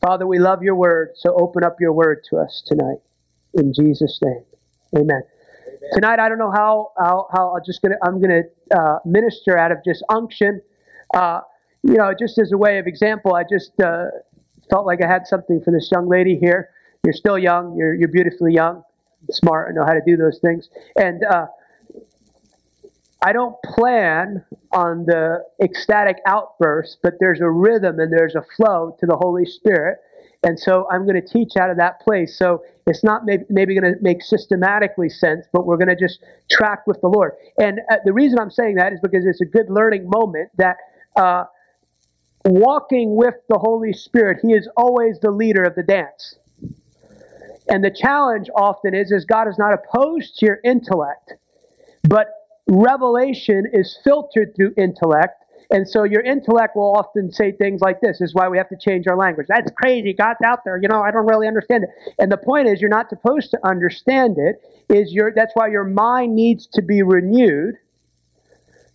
Father, we love your word, so open up your word to us tonight. In Jesus' name. Amen. Amen. Tonight, I don't know how, how, how I'm just gonna, I'm gonna uh, minister out of just unction. Uh, you know, just as a way of example, I just uh, felt like I had something for this young lady here. You're still young. You're, you're beautifully young, smart, and know how to do those things. And uh, I don't plan on the ecstatic outburst, but there's a rhythm and there's a flow to the Holy Spirit. And so I'm going to teach out of that place. So it's not maybe, maybe going to make systematically sense, but we're going to just track with the Lord. And uh, the reason I'm saying that is because it's a good learning moment that uh, walking with the Holy Spirit, He is always the leader of the dance. And the challenge often is, is God is not opposed to your intellect, but revelation is filtered through intellect. And so your intellect will often say things like this, this is why we have to change our language. That's crazy. God's out there. You know, I don't really understand it. And the point is, you're not supposed to understand it. Is your that's why your mind needs to be renewed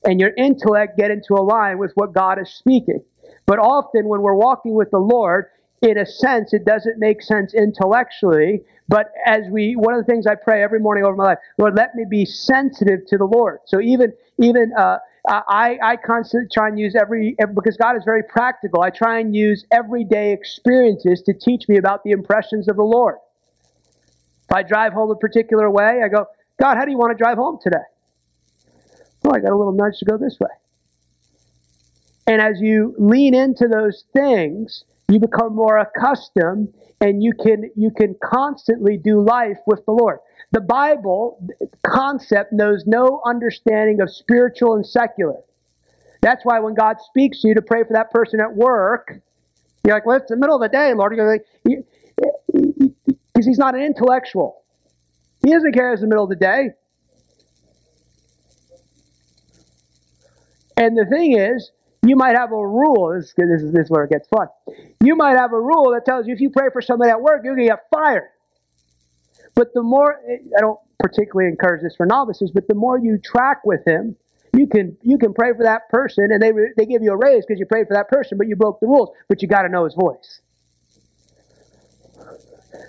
and your intellect get into a line with what God is speaking. But often when we're walking with the Lord, in a sense, it doesn't make sense intellectually. But as we, one of the things I pray every morning over my life, Lord, let me be sensitive to the Lord. So even, even, uh, I, I constantly try and use every, because God is very practical, I try and use everyday experiences to teach me about the impressions of the Lord. If I drive home a particular way, I go, God, how do you want to drive home today? Oh, I got a little nudge to go this way. And as you lean into those things, you become more accustomed and you can you can constantly do life with the Lord. The Bible concept knows no understanding of spiritual and secular. That's why when God speaks to you to pray for that person at work, you're like, well, it's the middle of the day, Lord. Because he's not an intellectual. He doesn't care it's the middle of the day. And the thing is, you might have a rule. This, this, is, this is where it gets fun. You might have a rule that tells you if you pray for somebody at work, you're going to get fired. But the more, I don't particularly encourage this for novices, but the more you track with him, you can you can pray for that person, and they they give you a raise because you prayed for that person, but you broke the rules. But you got to know his voice,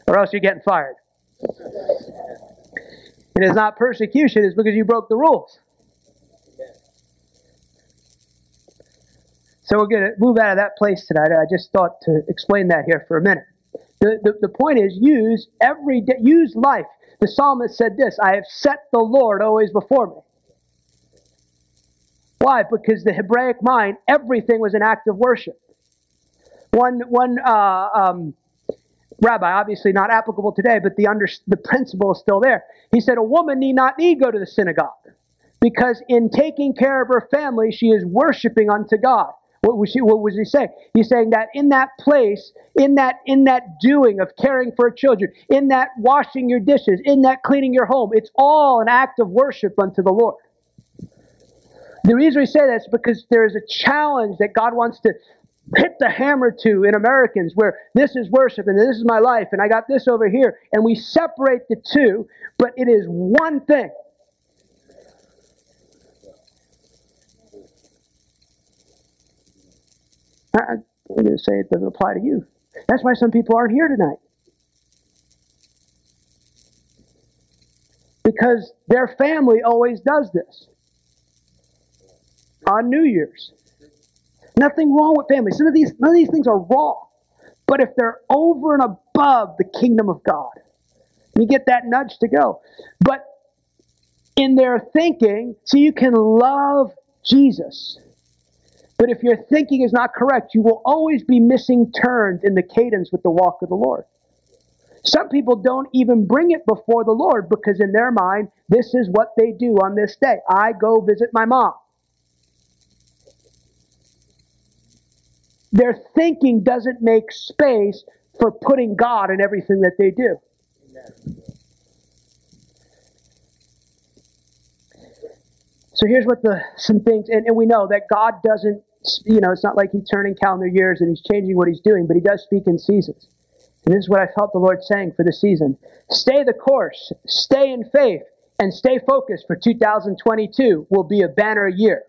or else you're getting fired. And it's not persecution; it's because you broke the rules. So we're going to move out of that place tonight. I just thought to explain that here for a minute. The, the, the point is use every day, use life. The psalmist said this I have set the Lord always before me. Why? Because the Hebraic mind, everything was an act of worship. One, one uh, um, rabbi, obviously not applicable today, but the, under, the principle is still there. He said, A woman need not need go to the synagogue because in taking care of her family, she is worshiping unto God. What was he, what was he saying? He's saying that in that place, in that in that doing of caring for children, in that washing your dishes, in that cleaning your home, it's all an act of worship unto the Lord. The reason we say that is because there is a challenge that God wants to hit the hammer to in Americans where this is worship and this is my life and I got this over here and we separate the two, but it is one thing. I'm going to say it doesn't apply to you. That's why some people aren't here tonight. Because their family always does this on New Year's. Nothing wrong with family. Some of these, none of these things are wrong. But if they're over and above the kingdom of God, you get that nudge to go. But in their thinking, so you can love Jesus but if your thinking is not correct, you will always be missing turns in the cadence with the walk of the Lord. Some people don't even bring it before the Lord because in their mind, this is what they do on this day. I go visit my mom. Their thinking doesn't make space for putting God in everything that they do. So here's what the some things, and, and we know that God doesn't, you know, it's not like he's turning calendar years and he's changing what he's doing, but he does speak in seasons. And this is what I felt the Lord saying for the season. Stay the course, stay in faith, and stay focused for 2022 will be a banner year.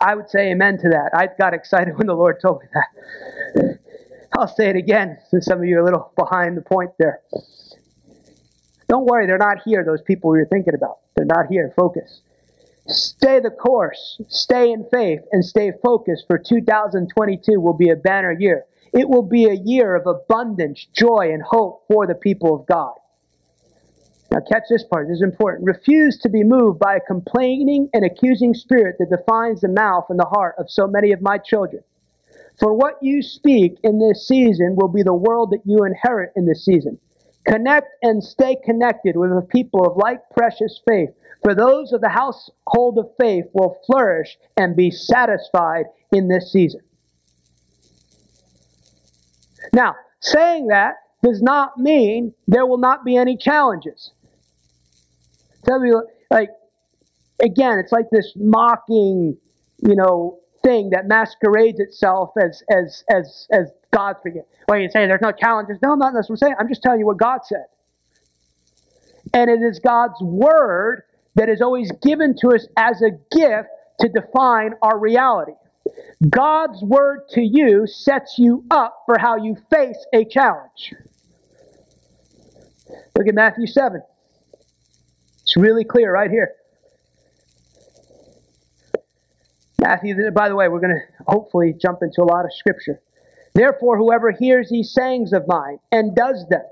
I would say amen to that. I got excited when the Lord told me that. I'll say it again since some of you are a little behind the point there. Don't worry, they're not here, those people you're thinking about. They're not here. Focus. Stay the course, stay in faith, and stay focused, for 2022 will be a banner year. It will be a year of abundance, joy, and hope for the people of God. Now, catch this part. This is important. Refuse to be moved by a complaining and accusing spirit that defines the mouth and the heart of so many of my children. For what you speak in this season will be the world that you inherit in this season. Connect and stay connected with a people of like precious faith. For those of the household of faith will flourish and be satisfied in this season. Now, saying that does not mean there will not be any challenges. Tell me, like, again, it's like this mocking, you know, thing that masquerades itself as as as as God's forgiveness. Well, you say there's no challenges. No, I'm not. That's what I'm saying. I'm just telling you what God said. And it is God's word that is always given to us as a gift to define our reality. God's word to you sets you up for how you face a challenge. Look at Matthew 7. It's really clear right here. Matthew, by the way, we're going to hopefully jump into a lot of scripture. Therefore, whoever hears these sayings of mine and does them,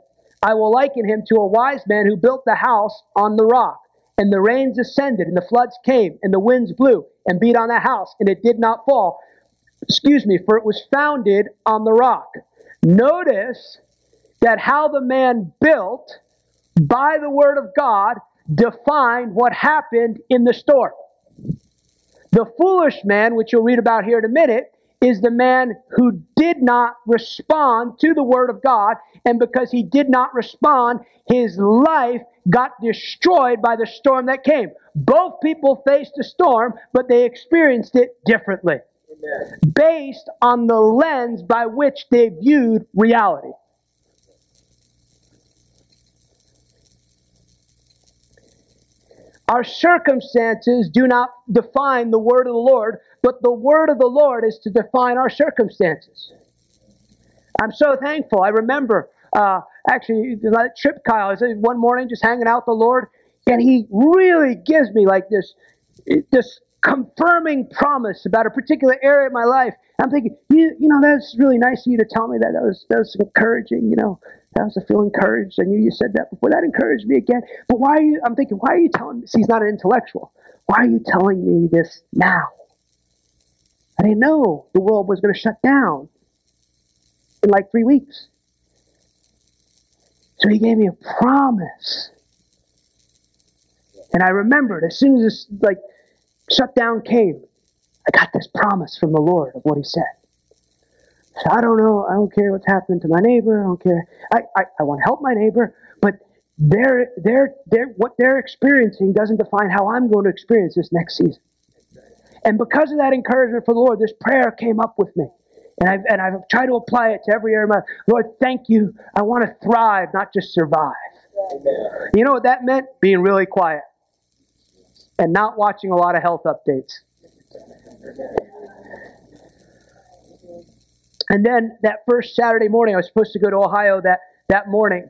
I will liken him to a wise man who built the house on the rock. And the rains ascended, and the floods came, and the winds blew and beat on the house, and it did not fall. Excuse me, for it was founded on the rock. Notice that how the man built by the word of God defined what happened in the storm. The foolish man, which you'll read about here in a minute, is the man who did not respond to the word of God. And because he did not respond, his life got destroyed by the storm that came. Both people faced a storm, but they experienced it differently. Amen. Based on the lens by which they viewed reality. Our circumstances do not define the word of the Lord, but the word of the Lord is to define our circumstances. I'm so thankful. I remember uh, actually that trip, Kyle. I was one morning just hanging out with the Lord, and He really gives me like this, this confirming promise about a particular area of my life. I'm thinking, you, you know, that's really nice of you to tell me that. That was that was encouraging. You know, I was a feel encouraged. I knew you said that before. That encouraged me again. But why are you? I'm thinking, why are you telling me? See, he's not an intellectual. Why are you telling me this now? I didn't know the world was going to shut down in like three weeks. So he gave me a promise. And I remembered as soon as this like shutdown came, I got this promise from the Lord of what he said. So I don't know. I don't care what's happening to my neighbor. I don't care. I, I, I want to help my neighbor, but they're, they're, they're, what they're experiencing doesn't define how I'm going to experience this next season. And because of that encouragement for the Lord, this prayer came up with me. And I've, and I've tried to apply it to every area of my Lord, thank you. I want to thrive, not just survive. Amen. You know what that meant? Being really quiet and not watching a lot of health updates. And then that first Saturday morning, I was supposed to go to Ohio that, that morning.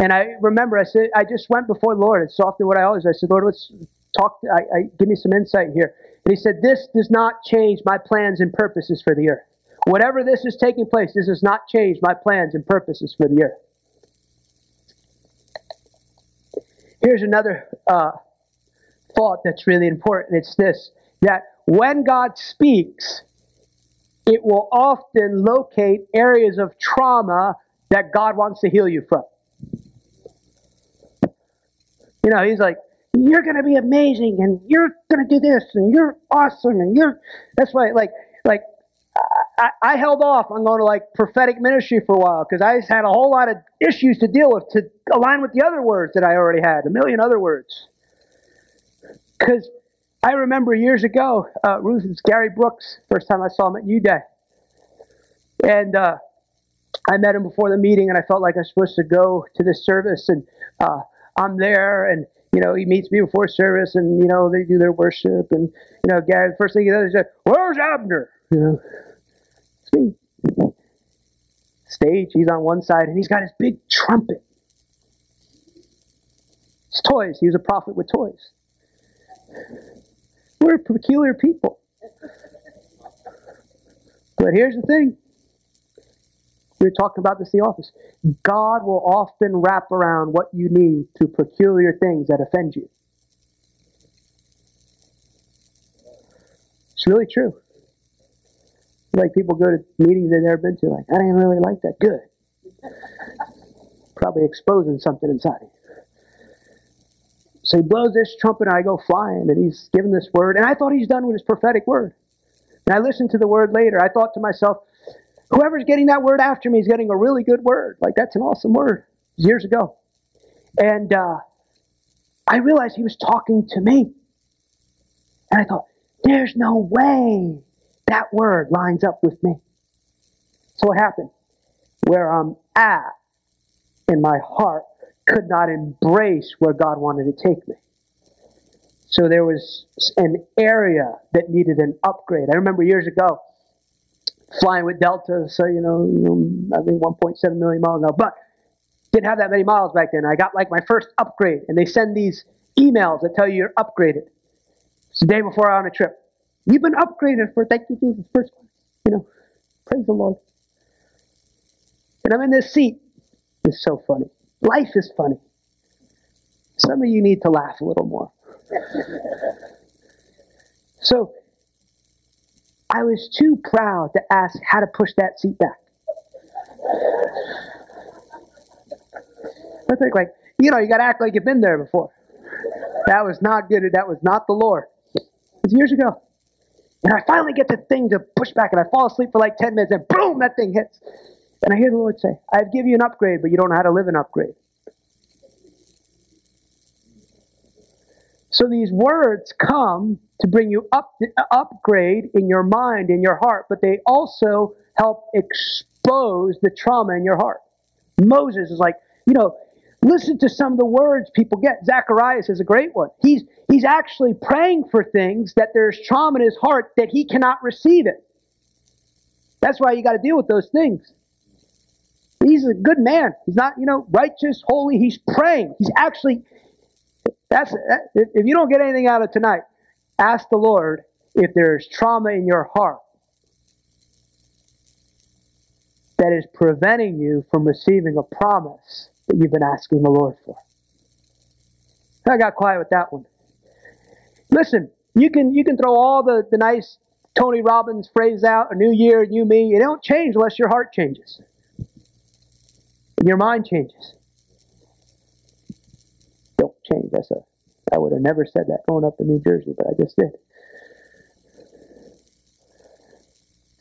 And I remember I said, I just went before the Lord. It's often what I always, I said, Lord, let's talk, I, I, give me some insight here. And he said, this does not change my plans and purposes for the earth. Whatever this is taking place, this does not change my plans and purposes for the earth. Here's another uh, thought that's really important. It's this, that when God speaks, it will often locate areas of trauma that God wants to heal you from. You know, he's like, you're going to be amazing and you're going to do this and you're awesome and you're, that's why, like, like, I, I held off on going to like prophetic ministry for a while because I just had a whole lot of issues to deal with to align with the other words that I already had, a million other words. Because I remember years ago, uh, Ruth, it's Gary Brooks, first time I saw him at U Day. And uh, I met him before the meeting, and I felt like I was supposed to go to this service. And uh, I'm there, and you know, he meets me before service, and you know they do their worship, and you know, Gary. The first thing he does is, "Where's Abner?" You know, it's me. Stage. He's on one side, and he's got his big trumpet. It's toys. He was a prophet with toys. We're peculiar people. But here's the thing. We were talking about this in the office. God will often wrap around what you need to peculiar things that offend you. It's really true. Like people go to meetings they've never been to, like, I didn't really like that. Good. Probably exposing something inside. So he blows this trumpet, and I go flying, and he's given this word. And I thought he's done with his prophetic word. And I listened to the word later. I thought to myself, whoever's getting that word after me is getting a really good word. Like, that's an awesome word. Years ago. And uh, I realized he was talking to me. And I thought, there's no way that word lines up with me. So what happened? Where I'm at in my heart could not embrace where God wanted to take me. So there was an area that needed an upgrade. I remember years ago flying with Delta, so you know, I think 1.7 million miles now, but didn't have that many miles back then. I got like my first upgrade, and they send these emails that tell you you're upgraded. It's the day before I'm on a trip. You've been upgraded for thank you Jesus first class. You know, praise the Lord. And I'm in this seat. It's so funny. Life is funny. Some of you need to laugh a little more. so I was too proud to ask how to push that seat back. I think like, you know, you gotta act like you've been there before. That was not good. That was not the Lord. It was years ago. And I finally get the thing to push back, and I fall asleep for like 10 minutes, and boom, that thing hits. And I hear the Lord say, I've given you an upgrade, but you don't know how to live an upgrade. So these words come to bring you up upgrade in your mind, in your heart, but they also help expose the trauma in your heart. Moses is like, you know, listen to some of the words people get. Zacharias is a great one. He's he's actually praying for things that there's trauma in his heart that he cannot receive it. That's why you got to deal with those things. He's a good man. He's not, you know, righteous, holy. He's praying. He's actually, that's, if you don't get anything out of tonight, ask the Lord if there's trauma in your heart that is preventing you from receiving a promise that you've been asking the Lord for. I got quiet with that one. Listen, you can you can throw all the, the nice Tony Robbins phrase out, a new year, new me. It don't change unless your heart changes and your mind changes. Don't change. That's a. I would have never said that going up to New Jersey, but I just did.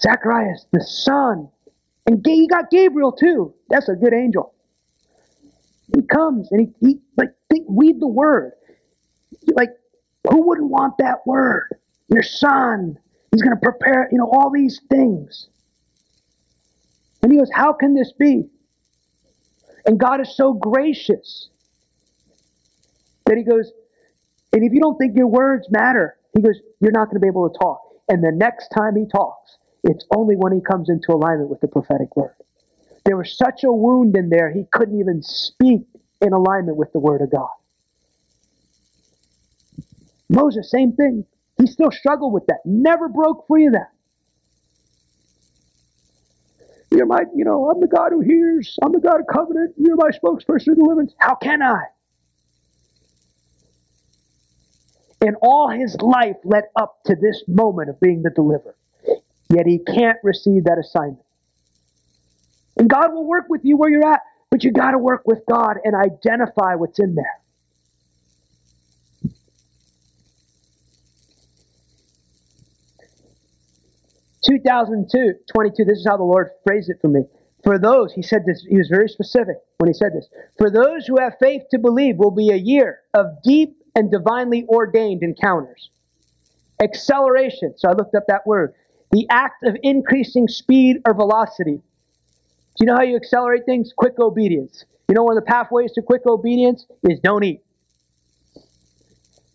Zacharias, the son, and you got Gabriel too. That's a good angel. He comes and he, he like think, read the word. Like, who wouldn't want that word? Your son. He's going to prepare, you know, all these things. And he goes, How can this be? And God is so gracious that He goes, and if you don't think your words matter, He goes, you're not going to be able to talk. And the next time He talks, it's only when He comes into alignment with the prophetic word. There was such a wound in there, He couldn't even speak in alignment with the word of God. Moses, same thing. He still struggled with that, never broke free of that. You're my, you know, I'm the God who hears. I'm the God of covenant. You're my spokesperson of deliverance. How can I? And all his life led up to this moment of being the deliverer. Yet he can't receive that assignment. And God will work with you where you're at, but you got to work with God and identify what's in there. 2002, 22, this is how the Lord phrased it for me. For those, he said this, he was very specific when he said this. For those who have faith to believe will be a year of deep and divinely ordained encounters. Acceleration, so I looked up that word. The act of increasing speed or velocity. Do you know how you accelerate things? Quick obedience. You know one of the pathways to quick obedience is don't eat.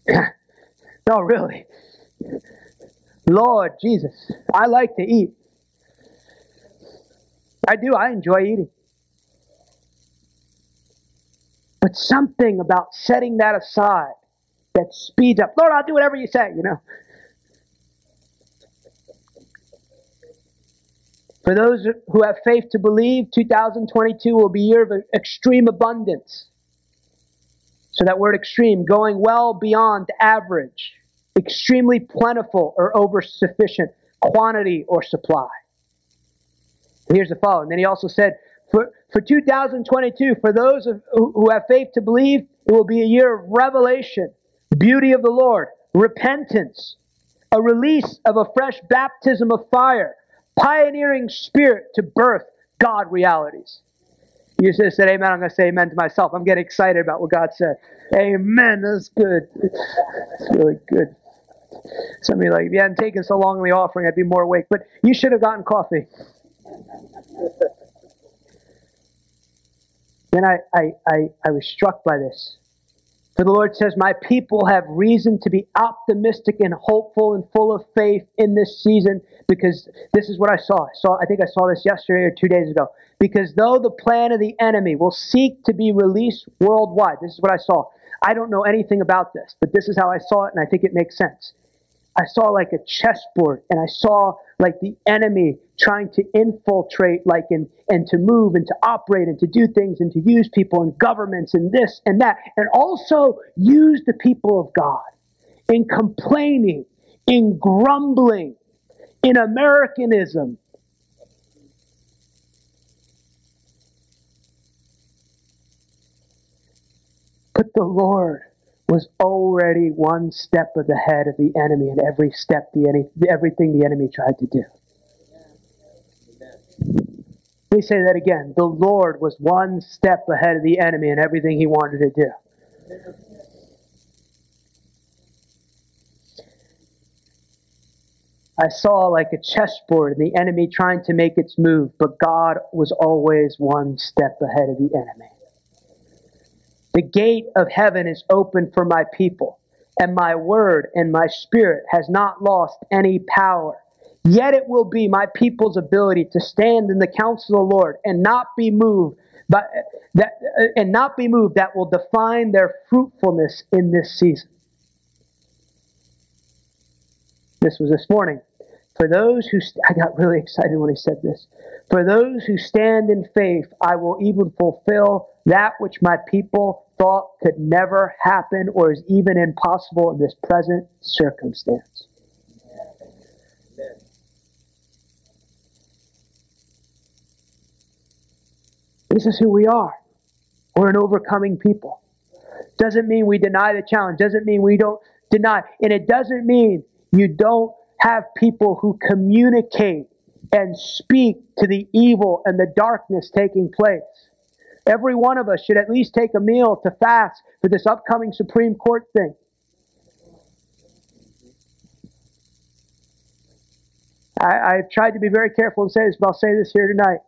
no, really. Lord Jesus, I like to eat. I do, I enjoy eating. But something about setting that aside that speeds up. Lord, I'll do whatever you say, you know. For those who have faith to believe, 2022 will be a year of extreme abundance. So that word extreme, going well beyond average, extremely plentiful or over sufficient quantity or supply. And here's the following. Then he also said, for, for 2022, for those of, who, have faith to believe, it will be a year of revelation, beauty of the Lord, repentance, a release of a fresh baptism of fire, pioneering spirit to birth God realities. You just said amen. I'm going to say amen to myself. I'm getting excited about what God said. Amen. That's good. It's really good. Somebody like, if you hadn't taken so long in the offering, I'd be more awake. But you should have gotten coffee. then I, I, I, I was struck by this. For the Lord says, My people have reason to be optimistic and hopeful and full of faith in this season because this is what I saw. I saw I think I saw this yesterday or two days ago. Because though the plan of the enemy will seek to be released worldwide, this is what I saw. I don't know anything about this, but this is how I saw it, and I think it makes sense. I saw like a chessboard and I saw like the enemy trying to infiltrate like and, and to move and to operate and to do things and to use people and governments and this and that and also use the people of God in complaining, in grumbling, in Americanism. But the Lord was already one step ahead of the enemy in every step the enemy, everything the enemy tried to do. Let me say that again. The Lord was one step ahead of the enemy in everything he wanted to do. I saw like a chessboard, the enemy trying to make its move, but God was always one step ahead of the enemy. The gate of heaven is open for my people, and my word and my spirit has not lost any power. Yet it will be my people's ability to stand in the counsel of the Lord and not be moved but that uh, and not be moved that will define their fruitfulness in this season. This was this morning. For those who, st- I got really excited when he said this. For those who stand in faith, I will even fulfill that which my people thought could never happen or is even impossible in this present circumstance. This is who we are. We're an overcoming people. Doesn't mean we deny the challenge. Doesn't mean we don't deny. And it doesn't mean you don't have people who communicate and speak to the evil and the darkness taking place. Every one of us should at least take a meal to fast for this upcoming Supreme Court thing. I, have tried to be very careful and say this, but I'll say this here tonight.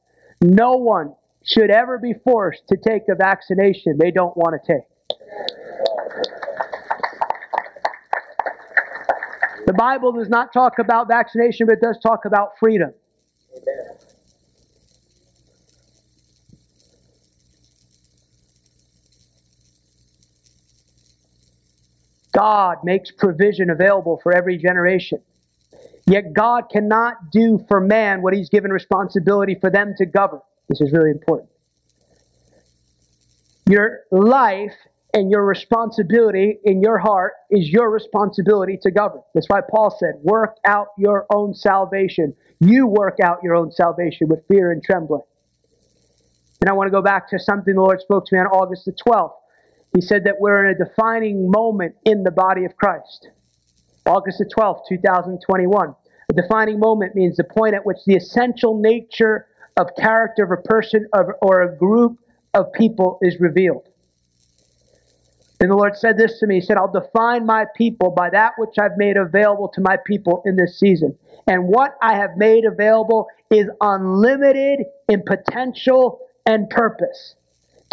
No one should ever be forced to take a vaccination they don't want to take. The Bible does not talk about vaccination, but it does talk about freedom. God makes provision available for every generation. Yet God cannot do for man what he's given responsibility for them to govern. This is really important. Your life and your responsibility in your heart is your responsibility to govern. That's why Paul said, Work out your own salvation. You work out your own salvation with fear and trembling. And I want to go back to something the Lord spoke to me on August the 12th. He said that we're in a defining moment in the body of Christ. August the 12th, 2021. A defining moment means the point at which the essential nature of character of a person or a group of people is revealed. And the Lord said this to me. He said, I'll define my people by that which I've made available to my people in this season. And what I have made available is unlimited in potential and purpose.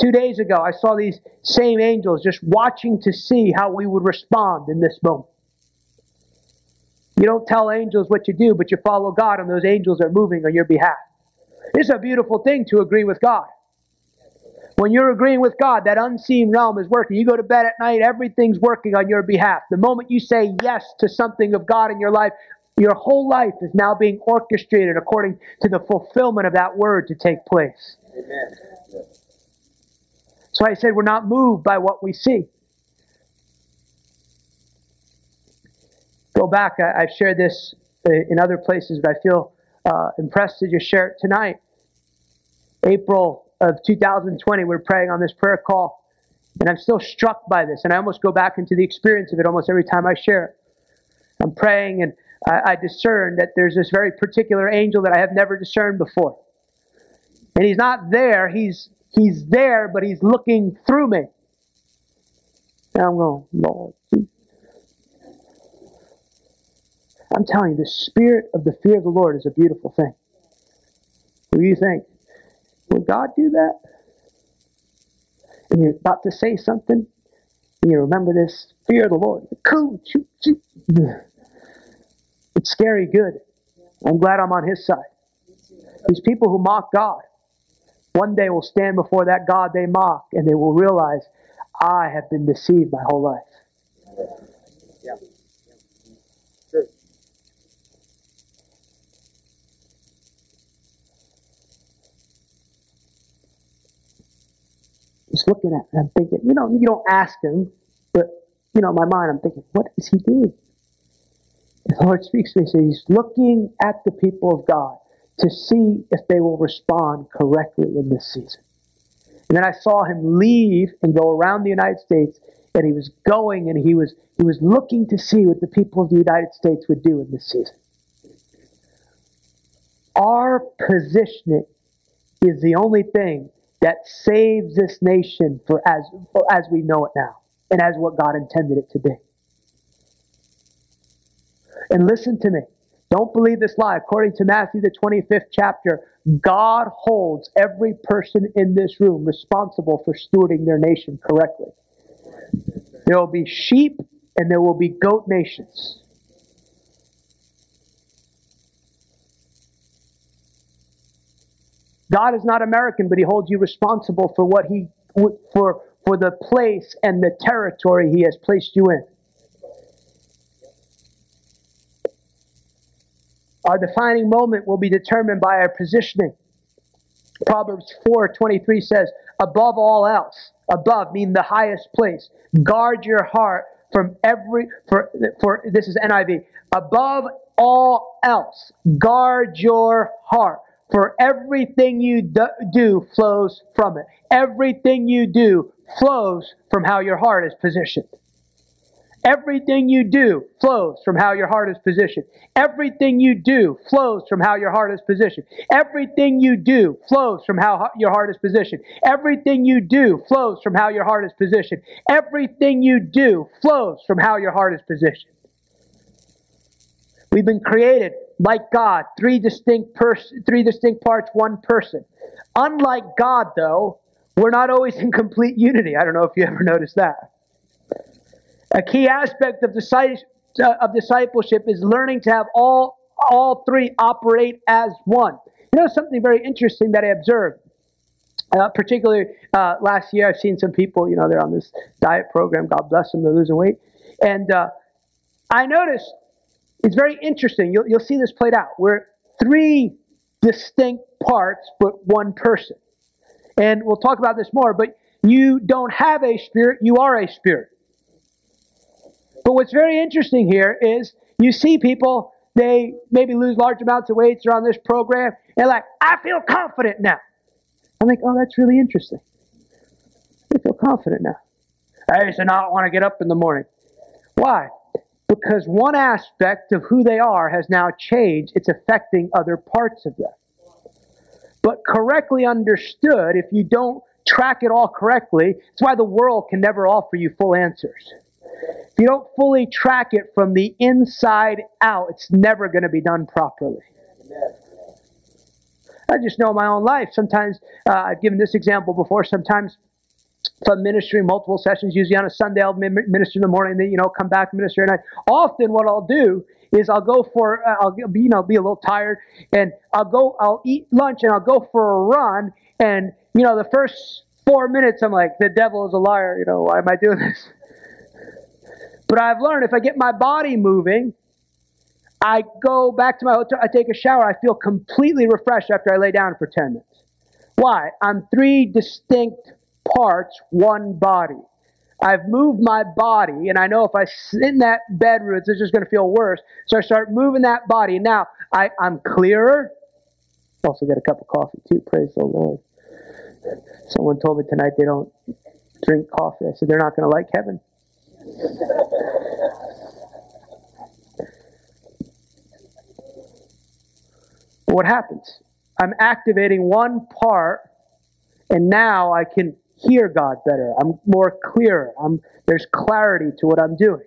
Two days ago, I saw these same angels just watching to see how we would respond in this moment. You don't tell angels what you do, but you follow God, and those angels are moving on your behalf. It's a beautiful thing to agree with God. When you're agreeing with God, that unseen realm is working. You go to bed at night, everything's working on your behalf. The moment you say yes to something of God in your life, your whole life is now being orchestrated according to the fulfillment of that word to take place. Amen. So I said, we're not moved by what we see. Go back, I, have shared this uh, in other places, but I feel uh, impressed to just share it tonight. April of 2020, we are praying on this prayer call, and I'm still struck by this, and I almost go back into the experience of it almost every time I share it. I'm praying, and I, I discern that there's this very particular angel that I have never discerned before. And he's not there, he's he's there, but he's looking through me. And I'm going, Lord. I'm telling you, the spirit of the fear of the Lord is a beautiful thing. What do you think? Would God do that? And you're about to say something, and you remember this fear of the Lord. It's scary good. I'm glad I'm on his side. These people who mock God, one day will stand before that God they mock and they will realize, I have been deceived my whole life. Just looking at him, I'm thinking, you know, you don't ask him, but, you know, in my mind, I'm thinking, what is he doing? The Lord speaks to me, says He's looking at the people of God to see if they will respond correctly in this season. And then I saw him leave and go around the United States, and he was going and he was he was looking to see what the people of the United States would do in this season. Our positioning is the only thing that saves this nation for as as we know it now and as what God intended it to be. And listen to me. Don't believe this lie. According to Matthew, the 25th chapter, God holds every person in this room responsible for stewarding their nation correctly. There will be sheep and there will be goat nations. God is not American, but He holds you responsible for what He for for the place and the territory He has placed you in. Our defining moment will be determined by our positioning. Proverbs 4:23 says, "Above all else, above mean the highest place. Guard your heart from every for for this is NIV. Above all else, guard your heart, for everything you do flows from it. Everything you do flows from how your heart is positioned. Everything you do flows from how your heart is positioned. Everything you do flows from how your heart is positioned. Everything you do flows from how your heart is positioned. Everything you do flows from how your heart is positioned. Everything you do flows from how your heart is positioned. We've been created like God, three distinct pers- three distinct parts, one person. Unlike God though, we're not always in complete unity. I don't know if you ever noticed that. A key aspect of, uh, of discipleship is learning to have all, all three operate as one. You know, something very interesting that I observed, uh, particularly uh, last year, I've seen some people, you know, they're on this diet program, God bless them, they're losing weight. And uh, I noticed it's very interesting. You'll, you'll see this played out. We're three distinct parts, but one person. And we'll talk about this more, but you don't have a spirit, you are a spirit. But what's very interesting here is you see people, they maybe lose large amounts of weight, they're on this program, and like, I feel confident now. I'm like, oh, that's really interesting. I feel confident now. I used to not want to get up in the morning. Why? Because one aspect of who they are has now changed. It's affecting other parts of them. But correctly understood, if you don't track it all correctly, it's why the world can never offer you full answers. If you don't fully track it from the inside out, it's never going to be done properly. I just know in my own life. Sometimes uh, I've given this example before. Sometimes I'm ministering multiple sessions, usually on a Sunday, I'll minister in the morning, then you know come back minister at night. Often, what I'll do is I'll go for uh, I'll be you know be a little tired, and I'll go I'll eat lunch and I'll go for a run, and you know the first four minutes I'm like the devil is a liar. You know why am I doing this? But I've learned if I get my body moving, I go back to my hotel, I take a shower, I feel completely refreshed after I lay down for 10 minutes. Why? I'm three distinct parts, one body. I've moved my body, and I know if I sit in that bedroom, it's just going to feel worse. So I start moving that body. Now I, I'm clearer. Also, get a cup of coffee too. Praise the Lord. Someone told me tonight they don't drink coffee. I said they're not going to like heaven. what happens? I'm activating one part, and now I can hear God better. I'm more clear. I'm, there's clarity to what I'm doing.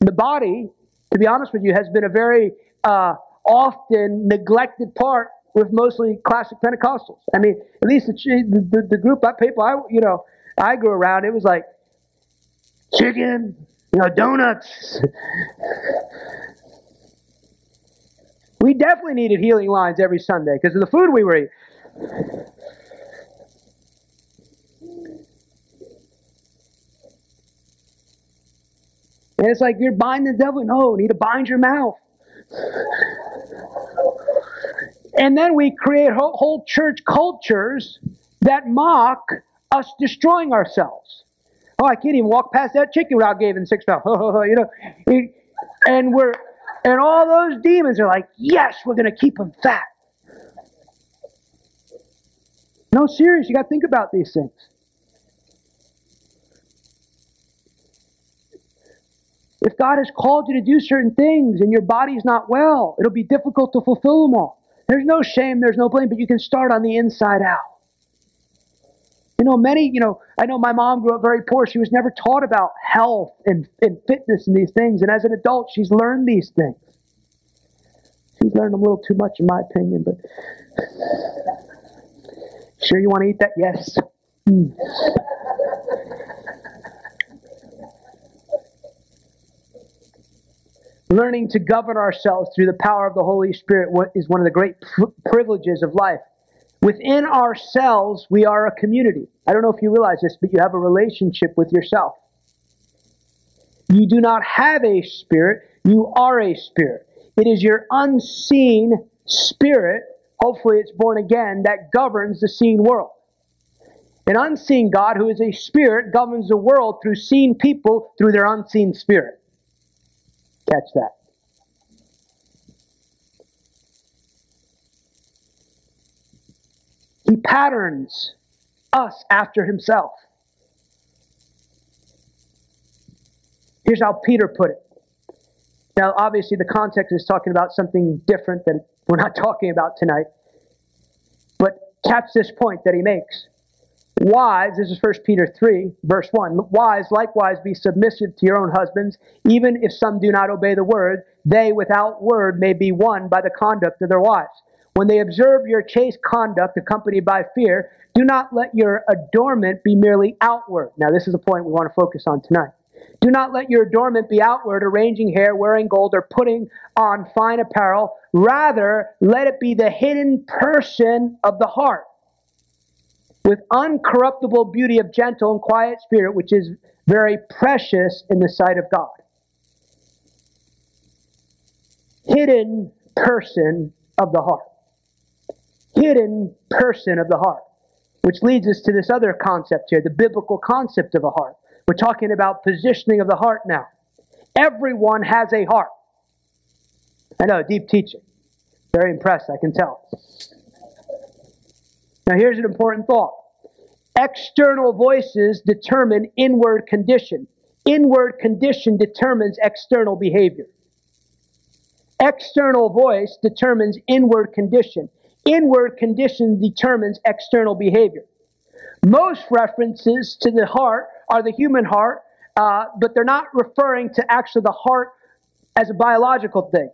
The body, to be honest with you, has been a very uh, often neglected part with mostly classic Pentecostals. I mean, at least the, the, the group of people I, you know, I grew around, it was like chicken, you know, donuts. we definitely needed healing lines every Sunday because of the food we were eating. And it's like you're binding the devil. No, you need to bind your mouth. and then we create whole, church cultures that mock us destroying ourselves. Oh, I can't even walk past that chicken without giving six pounds. you know, and we're and all those demons are like, yes, we're going to keep them fat. No, serious. You got to think about these things. If God has called you to do certain things and your body's not well, it'll be difficult to fulfill them all. There's no shame, there's no blame, but you can start on the inside out. You know, many, you know, I know my mom grew up very poor. She was never taught about health and, and fitness and these things. And as an adult, she's learned these things. She's learned a little too much, in my opinion, but sure you want to eat that? Yes. Mm. Learning to govern ourselves through the power of the Holy Spirit is one of the great privileges of life. Within ourselves, we are a community. I don't know if you realize this, but you have a relationship with yourself. You do not have a spirit, you are a spirit. It is your unseen spirit, hopefully it's born again, that governs the seen world. An unseen God who is a spirit governs the world through seen people through their unseen spirit. Catch that. He patterns us after himself. Here's how Peter put it. Now, obviously, the context is talking about something different than we're not talking about tonight. But catch this point that he makes. Wives, this is 1 Peter 3, verse 1. Wives, likewise, be submissive to your own husbands, even if some do not obey the word, they without word may be won by the conduct of their wives. When they observe your chaste conduct accompanied by fear, do not let your adornment be merely outward. Now, this is a point we want to focus on tonight. Do not let your adornment be outward, arranging hair, wearing gold, or putting on fine apparel. Rather, let it be the hidden person of the heart, with uncorruptible beauty of gentle and quiet spirit, which is very precious in the sight of God. Hidden person of the heart hidden person of the heart. Which leads us to this other concept here, the biblical concept of a heart. We're talking about positioning of the heart now. Everyone has a heart. I know, deep teaching. Very impressed, I can tell. Now, here's an important thought external voices determine inward condition, inward condition determines external behavior. External voice determines inward condition inward condition determines external behavior. Most references to the heart are the human heart, uh, but they're not referring to actually the heart as a biological thing.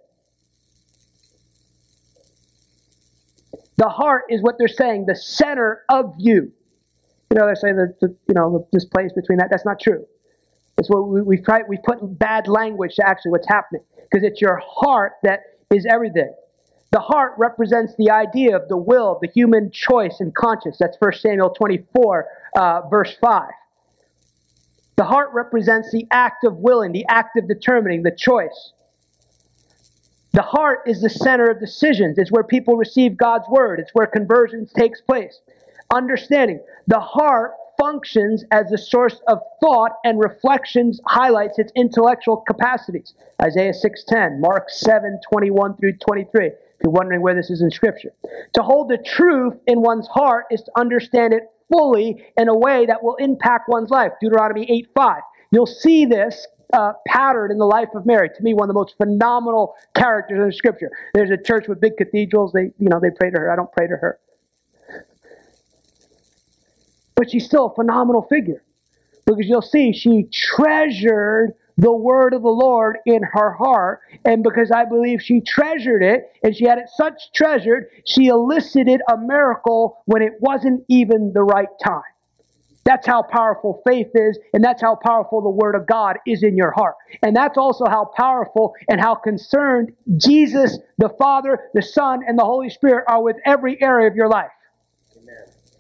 The heart is what they're saying, the center of you. You know, they say that, the, you know, this place between that. That's not true. It's what we, we've tried, we've put bad language to actually what's happening. Because it's your heart that is everything. The heart represents the idea of the will, the human choice and conscience. That's 1 Samuel 24, uh, verse 5. The heart represents the act of willing, the act of determining, the choice. The heart is the center of decisions. It's where people receive God's word. It's where conversions takes place. Understanding. The heart functions as a source of thought and reflections highlights its intellectual capacities. Isaiah 6:10, Mark 7:21 through 23. If you're wondering where this is in scripture. To hold the truth in one's heart is to understand it fully in a way that will impact one's life. Deuteronomy 8:5. You'll see this uh, pattern in the life of Mary. To me, one of the most phenomenal characters in Scripture. There's a church with big cathedrals. They, you know, they pray to her. I don't pray to her, but she's still a phenomenal figure because you'll see she treasured the word of the Lord in her heart. And because I believe she treasured it and she had it such treasured, she elicited a miracle when it wasn't even the right time. That's how powerful faith is, and that's how powerful the Word of God is in your heart. And that's also how powerful and how concerned Jesus, the Father, the Son, and the Holy Spirit are with every area of your life.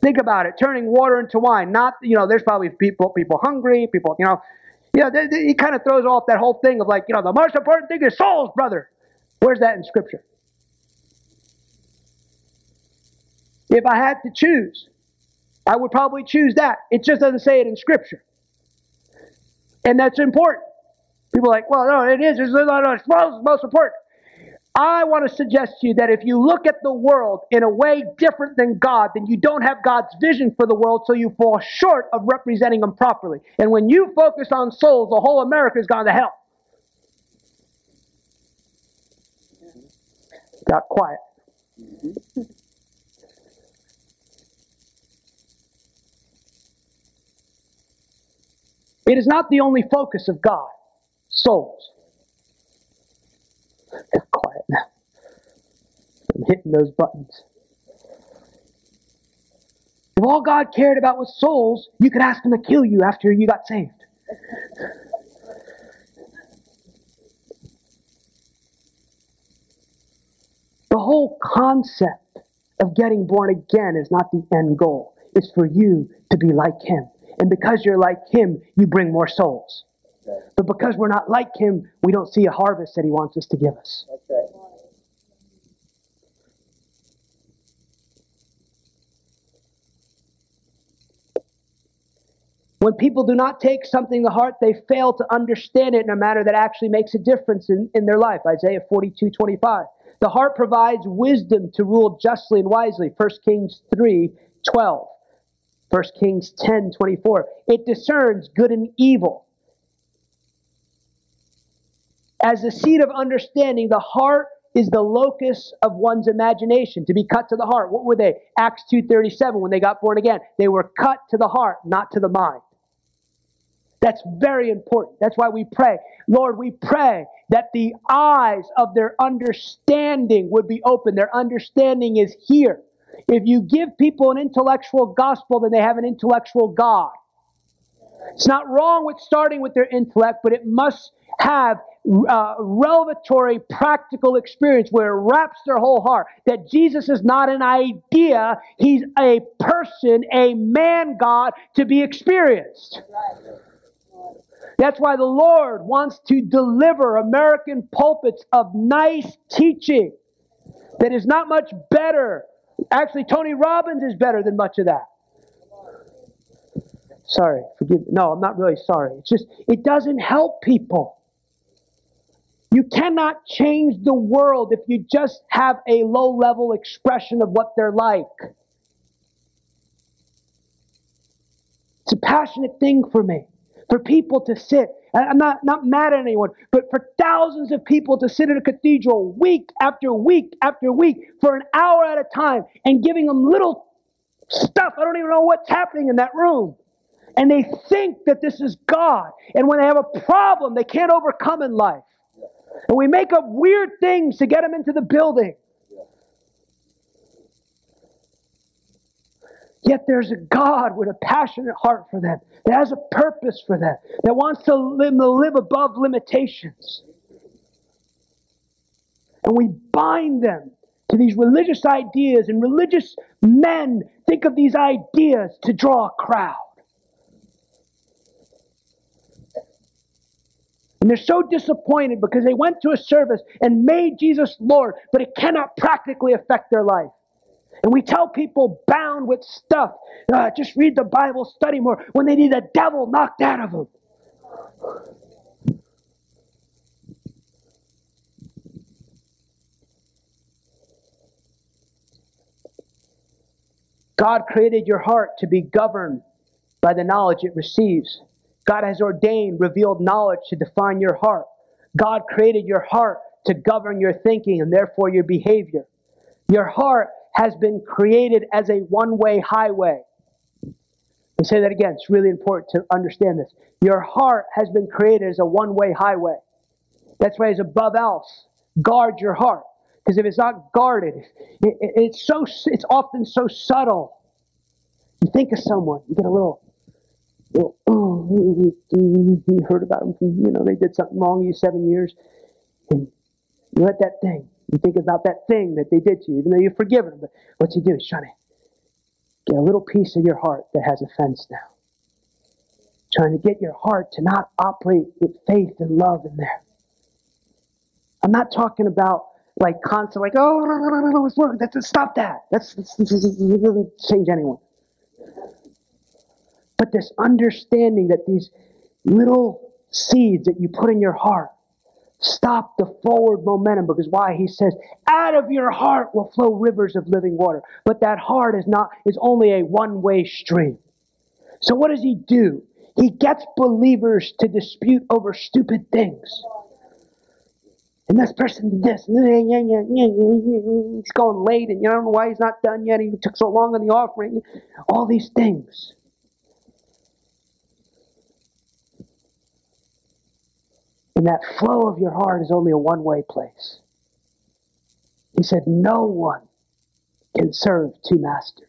Think about it, turning water into wine. Not, you know, there's probably people, people hungry, people, you know, you know, they, they, he kind of throws off that whole thing of like, you know, the most important thing is souls, brother. Where's that in Scripture? If I had to choose, I would probably choose that. It just doesn't say it in Scripture. And that's important. People are like, well, no, it is. It's, it's most important. I want to suggest to you that if you look at the world in a way different than God, then you don't have God's vision for the world, so you fall short of representing Him properly. And when you focus on souls, the whole America has gone to hell. Got quiet. It is not the only focus of God, souls. Got quiet now. I'm hitting those buttons. If all God cared about was souls, you could ask Him to kill you after you got saved. The whole concept of getting born again is not the end goal. It's for you to be like Him. And because you're like Him, you bring more souls. But because we're not like Him, we don't see a harvest that He wants us to give us. When people do not take something to heart, they fail to understand it in a manner that actually makes a difference in, in their life. Isaiah 42 25. The heart provides wisdom to rule justly and wisely. 1 Kings 3 12. 1 Kings 10 24. It discerns good and evil. As the seat of understanding, the heart is the locus of one's imagination to be cut to the heart what were they acts 2.37 when they got born again they were cut to the heart not to the mind that's very important. That's why we pray. Lord, we pray that the eyes of their understanding would be open. Their understanding is here. If you give people an intellectual gospel, then they have an intellectual God. It's not wrong with starting with their intellect, but it must have uh, revelatory, practical experience where it wraps their whole heart. That Jesus is not an idea, He's a person, a man God to be experienced. That's why the Lord wants to deliver American pulpits of nice teaching that is not much better. Actually, Tony Robbins is better than much of that. Sorry, forgive me. No, I'm not really sorry. It's just, it doesn't help people. You cannot change the world if you just have a low level expression of what they're like. It's a passionate thing for me for people to sit. I'm not, not mad at anyone, but for thousands of people to sit in a cathedral week after week after week for an hour at a time and giving them little stuff. I don't even know what's happening in that room. And they think that this is God. And when they have a problem they can't overcome in life, and we make up weird things to get them into the building. Yet there's a God with a passionate heart for them, that has a purpose for them, that wants to live, to live above limitations. And we bind them to these religious ideas, and religious men think of these ideas to draw a crowd. And they're so disappointed because they went to a service and made Jesus Lord, but it cannot practically affect their life. And we tell people bound with stuff, uh, just read the Bible, study more, when they need the devil knocked out of them. God created your heart to be governed by the knowledge it receives. God has ordained revealed knowledge to define your heart. God created your heart to govern your thinking and therefore your behavior. Your heart has been created as a one way highway. I say that again, it's really important to understand this. Your heart has been created as a one way highway. That's why, it's above else, guard your heart. Because if it's not guarded, it, it, it's so it's often so subtle. You think of someone, you get a little, little oh, you heard about them from, you know, they did something wrong you seven years, and you let that thing. You think about that thing that they did to you, even though you've forgiven them. But what's he do? He's trying to get a little piece of your heart that has offense now. Trying to get your heart to not operate with faith and love in there. I'm not talking about like constant, like, oh, no, no, no, no, it's working. That's, stop that. That's, that's, that's, that doesn't change anyone. But this understanding that these little seeds that you put in your heart stop the forward momentum because why he says out of your heart will flow rivers of living water but that heart is not is only a one-way stream so what does he do he gets believers to dispute over stupid things and this person did this. He's going late, and you don't know why he's not done yet. He took so long on the offering. All these things. And that flow of your heart is only a one way place. He said, No one can serve two masters.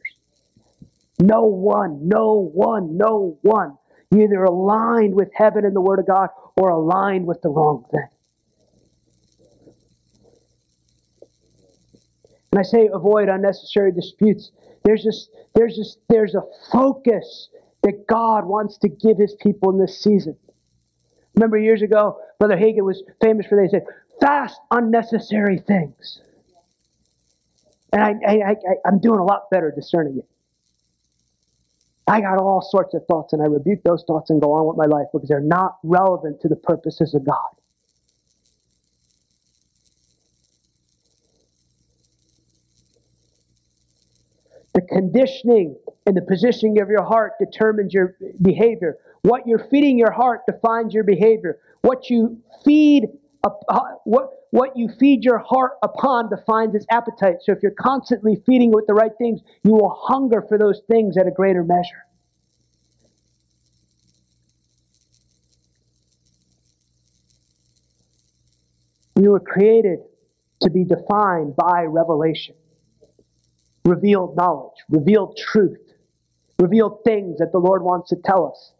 No one, no one, no one. You either aligned with heaven and the Word of God or aligned with the wrong thing. And I say avoid unnecessary disputes. There's just there's just there's a focus that God wants to give his people in this season. Remember years ago, Brother Hagin was famous for they said, fast unnecessary things. And I, I, I, I'm doing a lot better discerning it. I got all sorts of thoughts and I rebuke those thoughts and go on with my life because they're not relevant to the purposes of God. The conditioning and the positioning of your heart determines your behavior. What you're feeding your heart defines your behavior. What you feed uh, what what you feed your heart upon defines its appetite. So if you're constantly feeding it with the right things, you will hunger for those things at a greater measure. We were created to be defined by revelation revealed knowledge, revealed truth, revealed things that the Lord wants to tell us.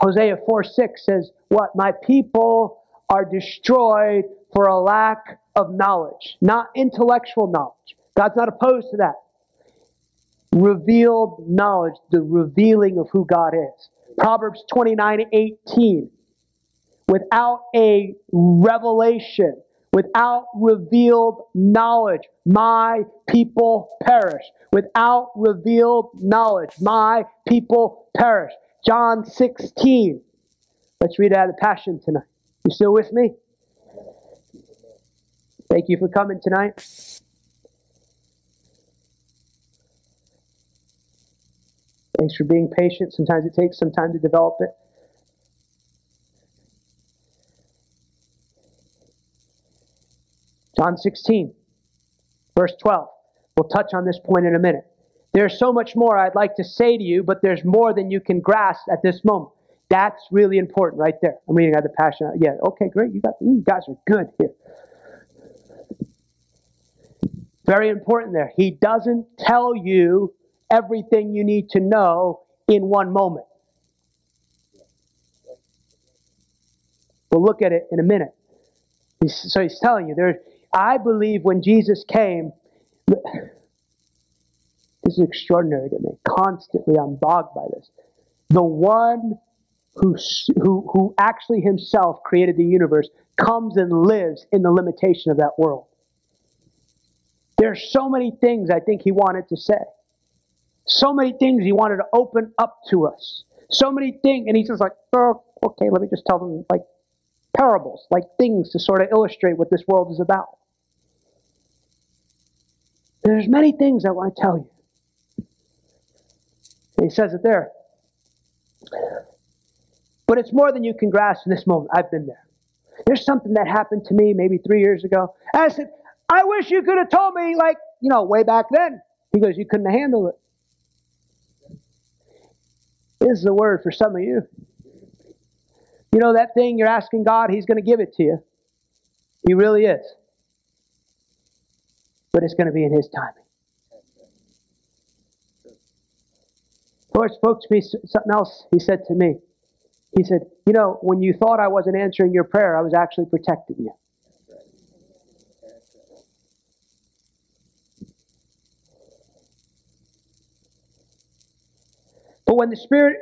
Hosea 4 6 says, What? My people are destroyed for a lack of knowledge, not intellectual knowledge. God's not opposed to that. Revealed knowledge, the revealing of who God is. Proverbs 29 18. Without a revelation, Without revealed knowledge, my people perish. Without revealed knowledge, my people perish. John 16. Let's read out of the Passion tonight. You still with me? Thank you for coming tonight. Thanks for being patient. Sometimes it takes some time to develop it. John 16, verse 12. We'll touch on this point in a minute. There's so much more I'd like to say to you, but there's more than you can grasp at this moment. That's really important right there. I'm reading out the passion. Yeah, okay, great. You got you guys are good here. Very important there. He doesn't tell you everything you need to know in one moment. We'll look at it in a minute. He's, so he's telling you there. I believe when Jesus came, this is extraordinary to me. Constantly, I'm bogged by this. The one who, who, who actually himself created the universe comes and lives in the limitation of that world. There's so many things I think he wanted to say. So many things he wanted to open up to us. So many things, and he's just like, oh, okay, let me just tell them like parables, like things to sort of illustrate what this world is about. There's many things I want to tell you. He says it there. But it's more than you can grasp in this moment. I've been there. There's something that happened to me maybe three years ago. And I said, I wish you could have told me, like, you know, way back then. He goes, You couldn't handle it. This is a word for some of you. You know that thing you're asking God, He's going to give it to you. He really is. But it's going to be in His timing. Lord spoke to me something else. He said to me, He said, You know, when you thought I wasn't answering your prayer, I was actually protecting you. But when the Spirit,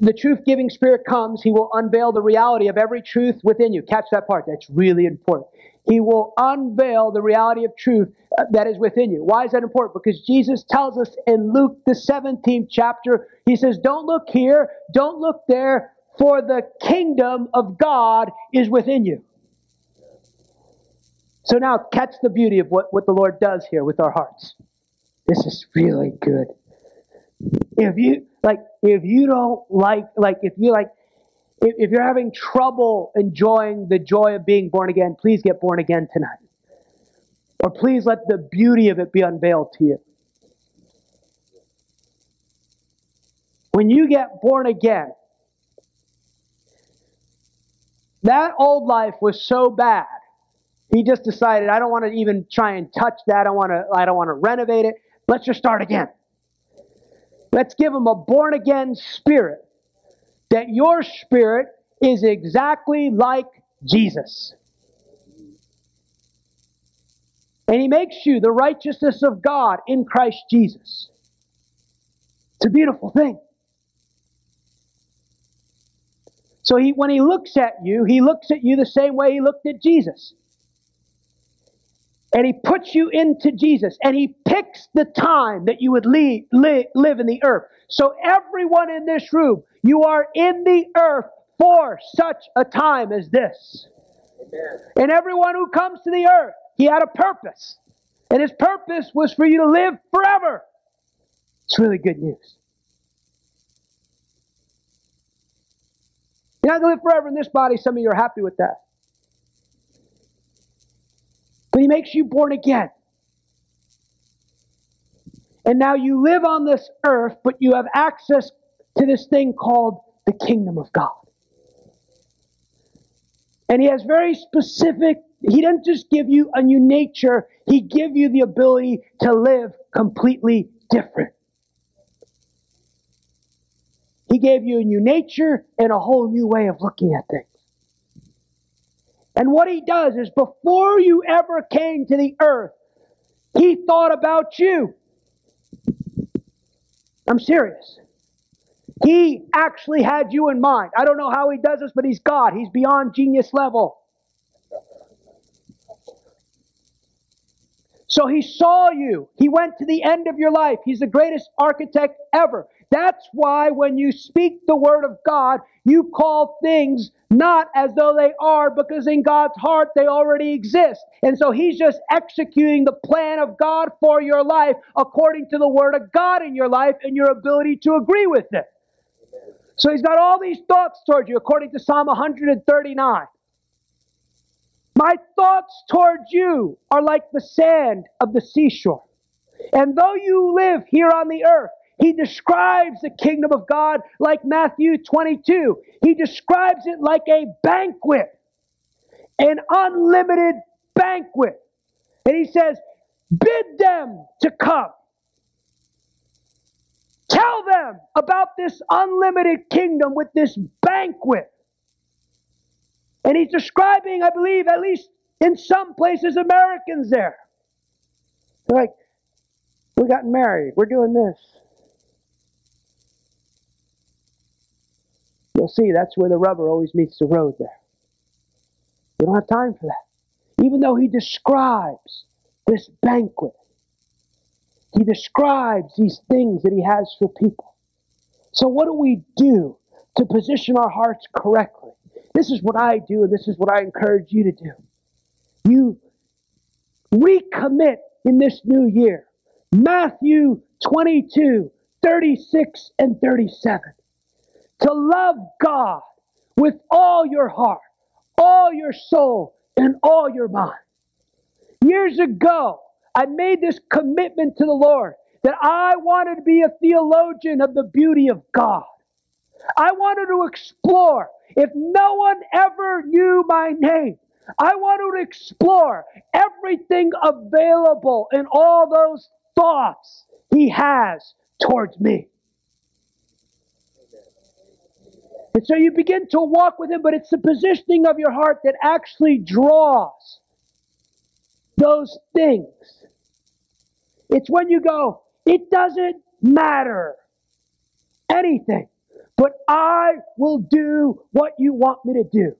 the truth giving Spirit comes, He will unveil the reality of every truth within you. Catch that part. That's really important. He will unveil the reality of truth uh, that is within you. Why is that important? Because Jesus tells us in Luke, the 17th chapter, He says, Don't look here, don't look there, for the kingdom of God is within you. So now, catch the beauty of what, what the Lord does here with our hearts. This is really good. If you, like, if you don't like, like, if you like, if, if you're having trouble enjoying the joy of being born again, please get born again tonight. Or please let the beauty of it be unveiled to you. When you get born again, that old life was so bad. He just decided, I don't want to even try and touch that. I don't want to, I don't want to renovate it. Let's just start again. Let's give them a born again spirit. That your spirit is exactly like Jesus. And he makes you the righteousness of God in Christ Jesus. It's a beautiful thing. So he, when he looks at you, he looks at you the same way he looked at Jesus and he puts you into Jesus and he picks the time that you would leave, live, live in the earth. So, everyone in this room, you are in the earth for such a time as this. Amen. And everyone who comes to the earth, he had a purpose. And his purpose was for you to live forever. It's really good news. You're not going to live forever in this body. Some of you are happy with that. He makes you born again. And now you live on this earth, but you have access to this thing called the kingdom of God. And he has very specific, he doesn't just give you a new nature, he give you the ability to live completely different. He gave you a new nature and a whole new way of looking at things. And what he does is before you ever came to the earth, he thought about you. I'm serious. He actually had you in mind. I don't know how he does this, but he's God. He's beyond genius level. So he saw you. He went to the end of your life. He's the greatest architect ever. That's why when you speak the word of God, you call things not as though they are, because in God's heart they already exist. And so He's just executing the plan of God for your life according to the word of God in your life and your ability to agree with it. So He's got all these thoughts towards you according to Psalm 139. My thoughts towards you are like the sand of the seashore. And though you live here on the earth, he describes the kingdom of God like Matthew 22. He describes it like a banquet, an unlimited banquet. And he says, Bid them to come. Tell them about this unlimited kingdom with this banquet. And he's describing, I believe, at least in some places, Americans there. They're like, we got married. We're doing this. You'll see that's where the rubber always meets the road there. We don't have time for that. Even though he describes this banquet, he describes these things that he has for people. So, what do we do to position our hearts correctly? This is what I do, and this is what I encourage you to do. You recommit in this new year. Matthew 22, 36, and 37. To love God with all your heart, all your soul, and all your mind. Years ago, I made this commitment to the Lord that I wanted to be a theologian of the beauty of God. I wanted to explore. If no one ever knew my name, I wanted to explore everything available in all those thoughts he has towards me. And so you begin to walk with him, but it's the positioning of your heart that actually draws those things. It's when you go, it doesn't matter anything, but I will do what you want me to do.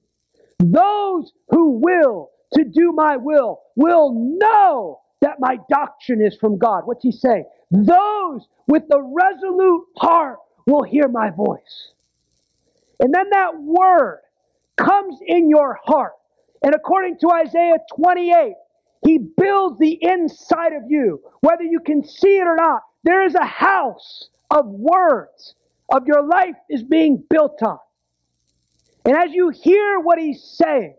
Those who will to do my will will know that my doctrine is from God. What's he say? Those with the resolute heart will hear my voice. And then that word comes in your heart. And according to Isaiah 28, he builds the inside of you, whether you can see it or not. There is a house of words of your life is being built on. And as you hear what he's saying,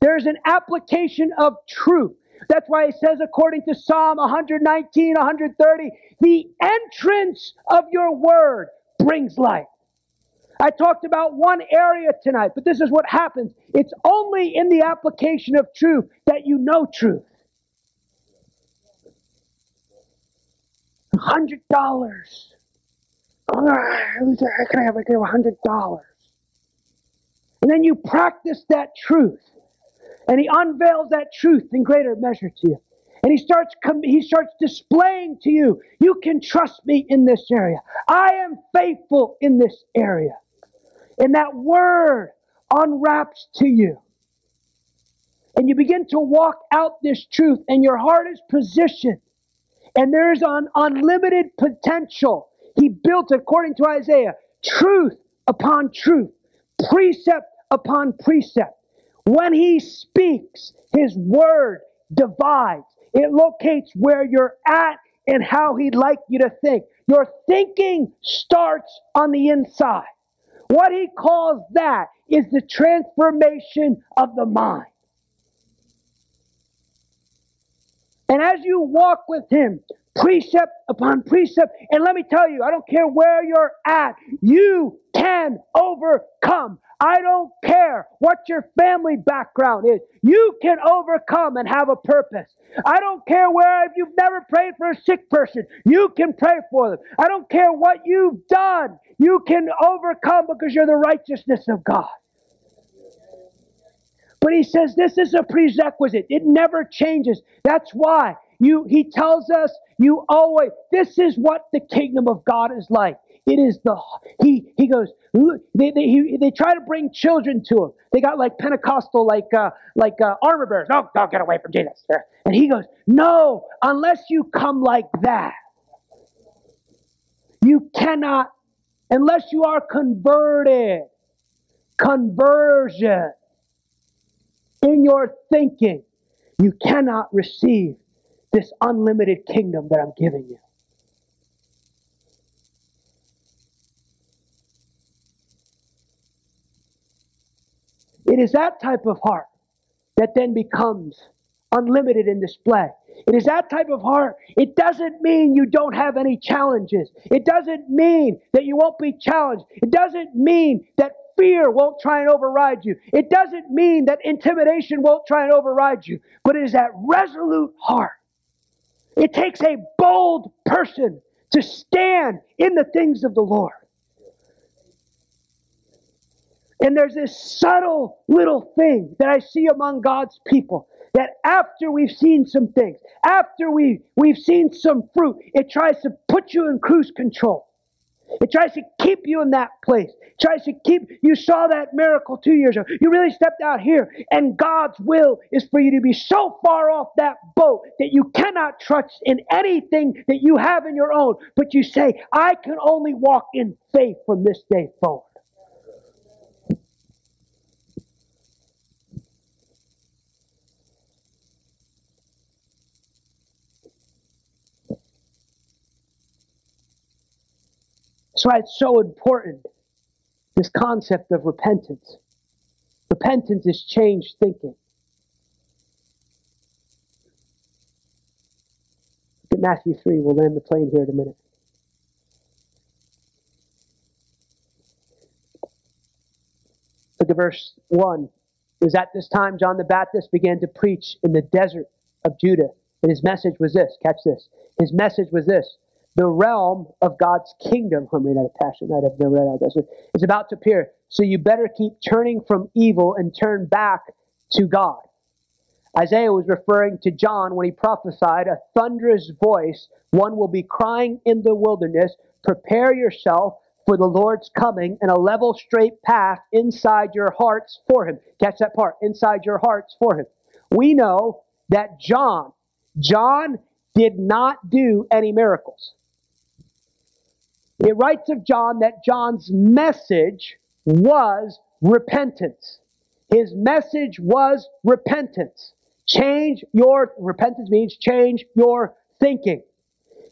there's an application of truth. That's why he says, according to Psalm 119, 130, the entrance of your word brings light. I talked about one area tonight, but this is what happens. It's only in the application of truth that you know truth. hundred dollars. How can I have a hundred dollars? And then you practice that truth. And he unveils that truth in greater measure to you. And he starts he starts displaying to you, you can trust me in this area. I am faithful in this area. And that word unwraps to you. And you begin to walk out this truth, and your heart is positioned and there's an unlimited potential. He built, according to Isaiah, truth upon truth, precept upon precept. When he speaks, his word divides. It locates where you're at and how he'd like you to think. Your thinking starts on the inside. What he calls that is the transformation of the mind. And as you walk with Him, precept upon precept, and let me tell you, I don't care where you're at, you can overcome. I don't care what your family background is. You can overcome and have a purpose. I don't care where, if you've never prayed for a sick person, you can pray for them. I don't care what you've done, you can overcome because you're the righteousness of God. But he says this is a prerequisite. It never changes. That's why you he tells us you always this is what the kingdom of God is like. It is the he he goes they they, he, they try to bring children to him. They got like Pentecostal like uh, like uh, armor bearers. No, don't get away from Jesus. And he goes, no, unless you come like that, you cannot unless you are converted. Conversion in your thinking, you cannot receive this unlimited kingdom that I'm giving you. It is that type of heart that then becomes unlimited in display. It is that type of heart. It doesn't mean you don't have any challenges. It doesn't mean that you won't be challenged. It doesn't mean that fear won't try and override you. It doesn't mean that intimidation won't try and override you, but it is that resolute heart It takes a bold person to stand in the things of the Lord. And there's this subtle little thing that I see among God's people that after we've seen some things, after we, we've seen some fruit, it tries to put you in cruise control. It tries to keep you in that place. It tries to keep you saw that miracle two years ago. You really stepped out here, and God's will is for you to be so far off that boat that you cannot trust in anything that you have in your own. But you say, I can only walk in faith from this day forward. That's why it's so important, this concept of repentance. Repentance is changed thinking. Look at Matthew 3. We'll land the plane here in a minute. Look at verse 1. It was at this time John the Baptist began to preach in the desert of Judah. And his message was this catch this. His message was this the realm of God's kingdom, I'm reading out of Passion, I'd have never read out of this is about to appear. So you better keep turning from evil and turn back to God. Isaiah was referring to John when he prophesied a thunderous voice, one will be crying in the wilderness, prepare yourself for the Lord's coming and a level straight path inside your hearts for him. Catch that part, inside your hearts for him. We know that John, John did not do any miracles. It writes of John that John's message was repentance. His message was repentance. Change your, repentance means change your thinking.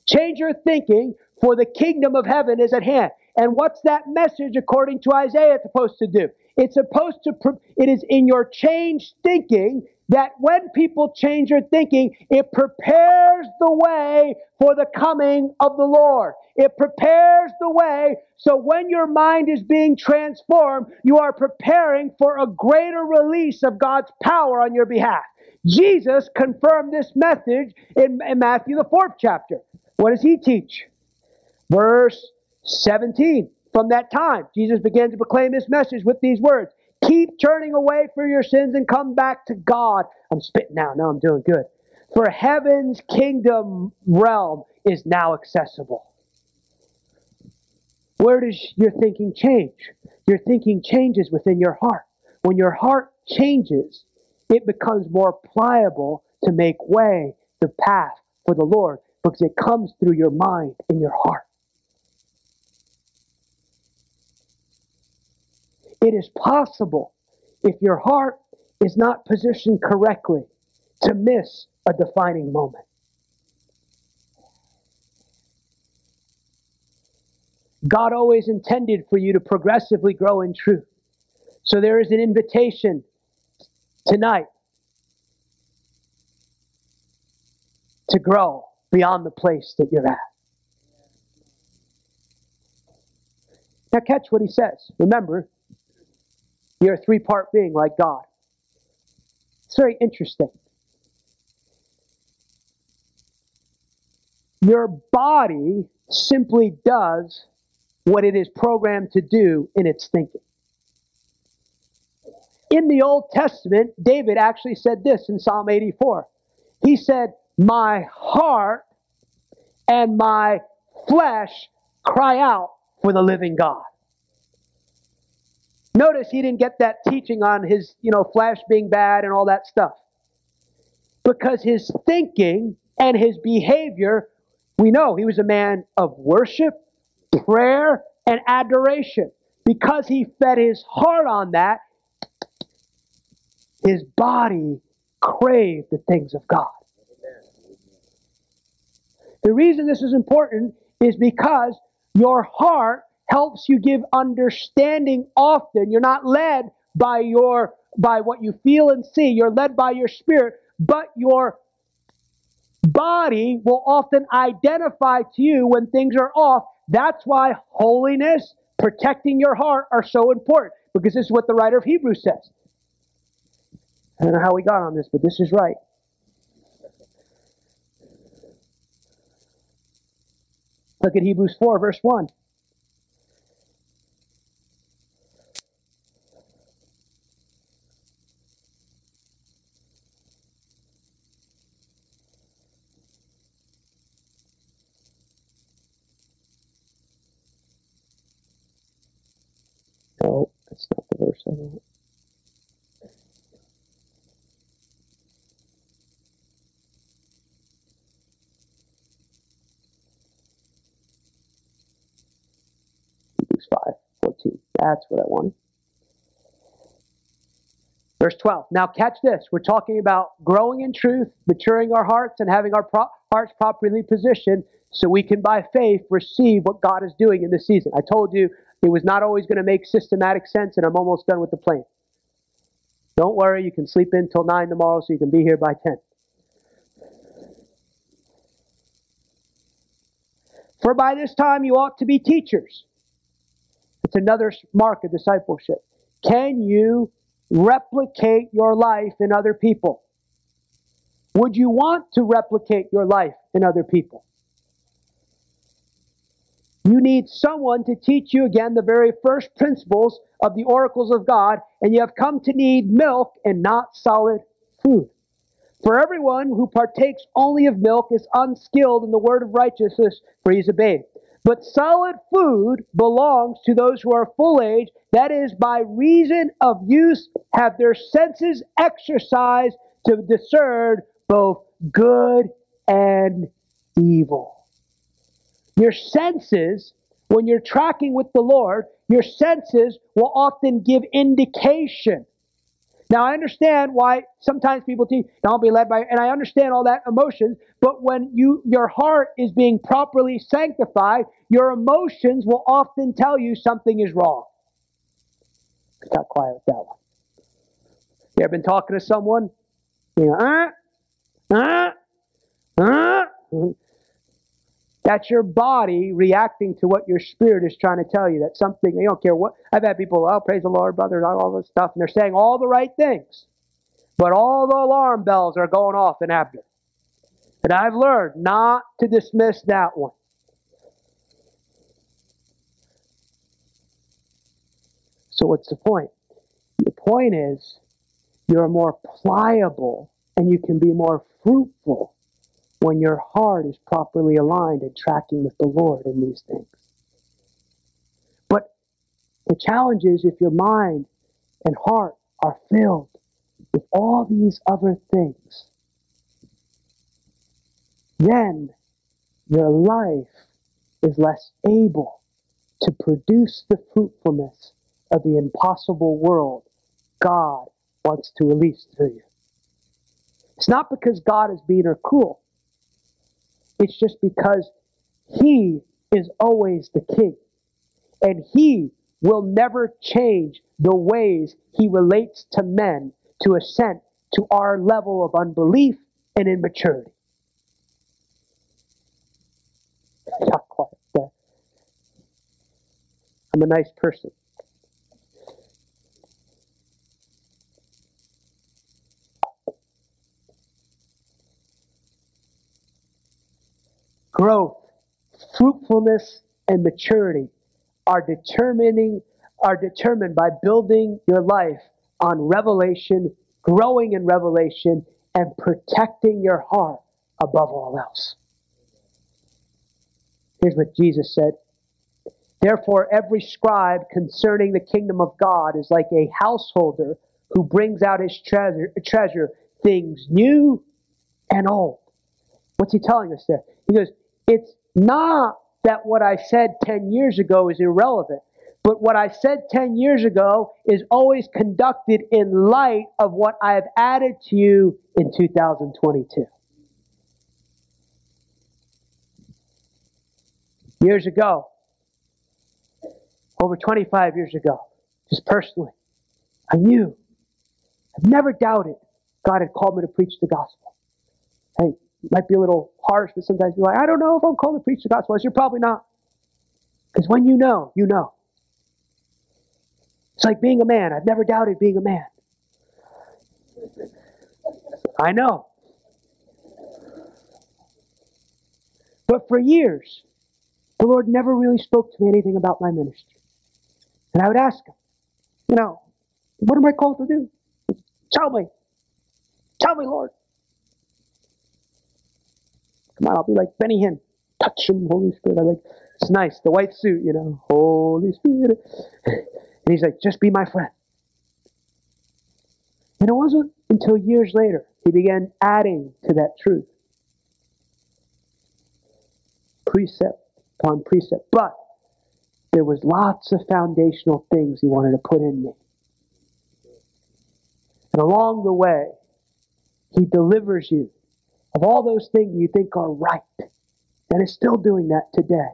Change your thinking, for the kingdom of heaven is at hand. And what's that message according to Isaiah supposed to do? It's supposed to, it is in your changed thinking that when people change their thinking, it prepares the way for the coming of the Lord. It prepares the way so when your mind is being transformed, you are preparing for a greater release of God's power on your behalf. Jesus confirmed this message in, in Matthew, the fourth chapter. What does he teach? Verse 17. From that time, Jesus began to proclaim his message with these words Keep turning away from your sins and come back to God. I'm spitting now. Now I'm doing good. For heaven's kingdom realm is now accessible. Where does your thinking change? Your thinking changes within your heart. When your heart changes, it becomes more pliable to make way the path for the Lord because it comes through your mind and your heart. It is possible, if your heart is not positioned correctly, to miss a defining moment. God always intended for you to progressively grow in truth. So there is an invitation tonight to grow beyond the place that you're at. Now, catch what he says. Remember, you're a three part being like God. It's very interesting. Your body simply does what it is programmed to do in its thinking. In the Old Testament, David actually said this in Psalm 84. He said, My heart and my flesh cry out for the living God. Notice he didn't get that teaching on his, you know, flesh being bad and all that stuff. Because his thinking and his behavior, we know he was a man of worship, prayer, and adoration. Because he fed his heart on that, his body craved the things of God. The reason this is important is because your heart helps you give understanding often. You're not led by your by what you feel and see. You're led by your spirit, but your body will often identify to you when things are off. That's why holiness, protecting your heart are so important because this is what the writer of Hebrews says. I don't know how we got on this, but this is right. Look at Hebrews 4, verse 1. No, that's not the verse I want. Hebrews 5, 14. That's what I wanted. Verse 12. Now, catch this. We're talking about growing in truth, maturing our hearts, and having our pro- hearts properly positioned so we can, by faith, receive what God is doing in this season. I told you it was not always going to make systematic sense, and I'm almost done with the plan. Don't worry, you can sleep in till 9 tomorrow so you can be here by 10. For by this time you ought to be teachers. It's another mark of discipleship. Can you replicate your life in other people? Would you want to replicate your life in other people? You need someone to teach you again the very first principles of the oracles of God, and you have come to need milk and not solid food. For everyone who partakes only of milk is unskilled in the word of righteousness, for he is a babe. But solid food belongs to those who are full age, that is, by reason of use, have their senses exercised to discern both good and evil. Your senses, when you're tracking with the Lord, your senses will often give indication now, I understand why sometimes people teach, don't be led by, and I understand all that emotions, but when you, your heart is being properly sanctified, your emotions will often tell you something is wrong. Got quiet with that one. You ever been talking to someone? You know, uh, uh, uh. That's your body reacting to what your spirit is trying to tell you. That something, you don't care what. I've had people, oh, praise the Lord, brother, all this stuff, and they're saying all the right things. But all the alarm bells are going off in Abner. And I've learned not to dismiss that one. So, what's the point? The point is you're more pliable and you can be more fruitful when your heart is properly aligned and tracking with the Lord in these things. But the challenge is if your mind and heart are filled with all these other things, then your life is less able to produce the fruitfulness of the impossible world God wants to release through you. It's not because God is being or cruel. It's just because he is always the king. And he will never change the ways he relates to men to assent to our level of unbelief and immaturity. Not quite. I'm a nice person. Growth, fruitfulness, and maturity are determining are determined by building your life on revelation, growing in revelation, and protecting your heart above all else. Here's what Jesus said. Therefore, every scribe concerning the kingdom of God is like a householder who brings out his treasure, treasure things new and old. What's he telling us there? He goes, it's not that what I said 10 years ago is irrelevant, but what I said 10 years ago is always conducted in light of what I have added to you in 2022. Years ago, over 25 years ago, just personally, I knew, I've never doubted God had called me to preach the gospel. Hey, might be a little harsh, but sometimes you're like, I don't know if I'm called to preach the gospel. You're probably not. Because when you know, you know. It's like being a man. I've never doubted being a man. I know. But for years, the Lord never really spoke to me anything about my ministry. And I would ask him, you know, what am I called to do? Tell me. Tell me, Lord. Come on, I'll be like Benny Hinn. Touch him, Holy Spirit. I'm like it's nice, the white suit, you know. Holy Spirit. And he's like, just be my friend. And it wasn't until years later he began adding to that truth. Precept upon precept. But there was lots of foundational things he wanted to put in me. And along the way, he delivers you of all those things you think are right. And is still doing that today.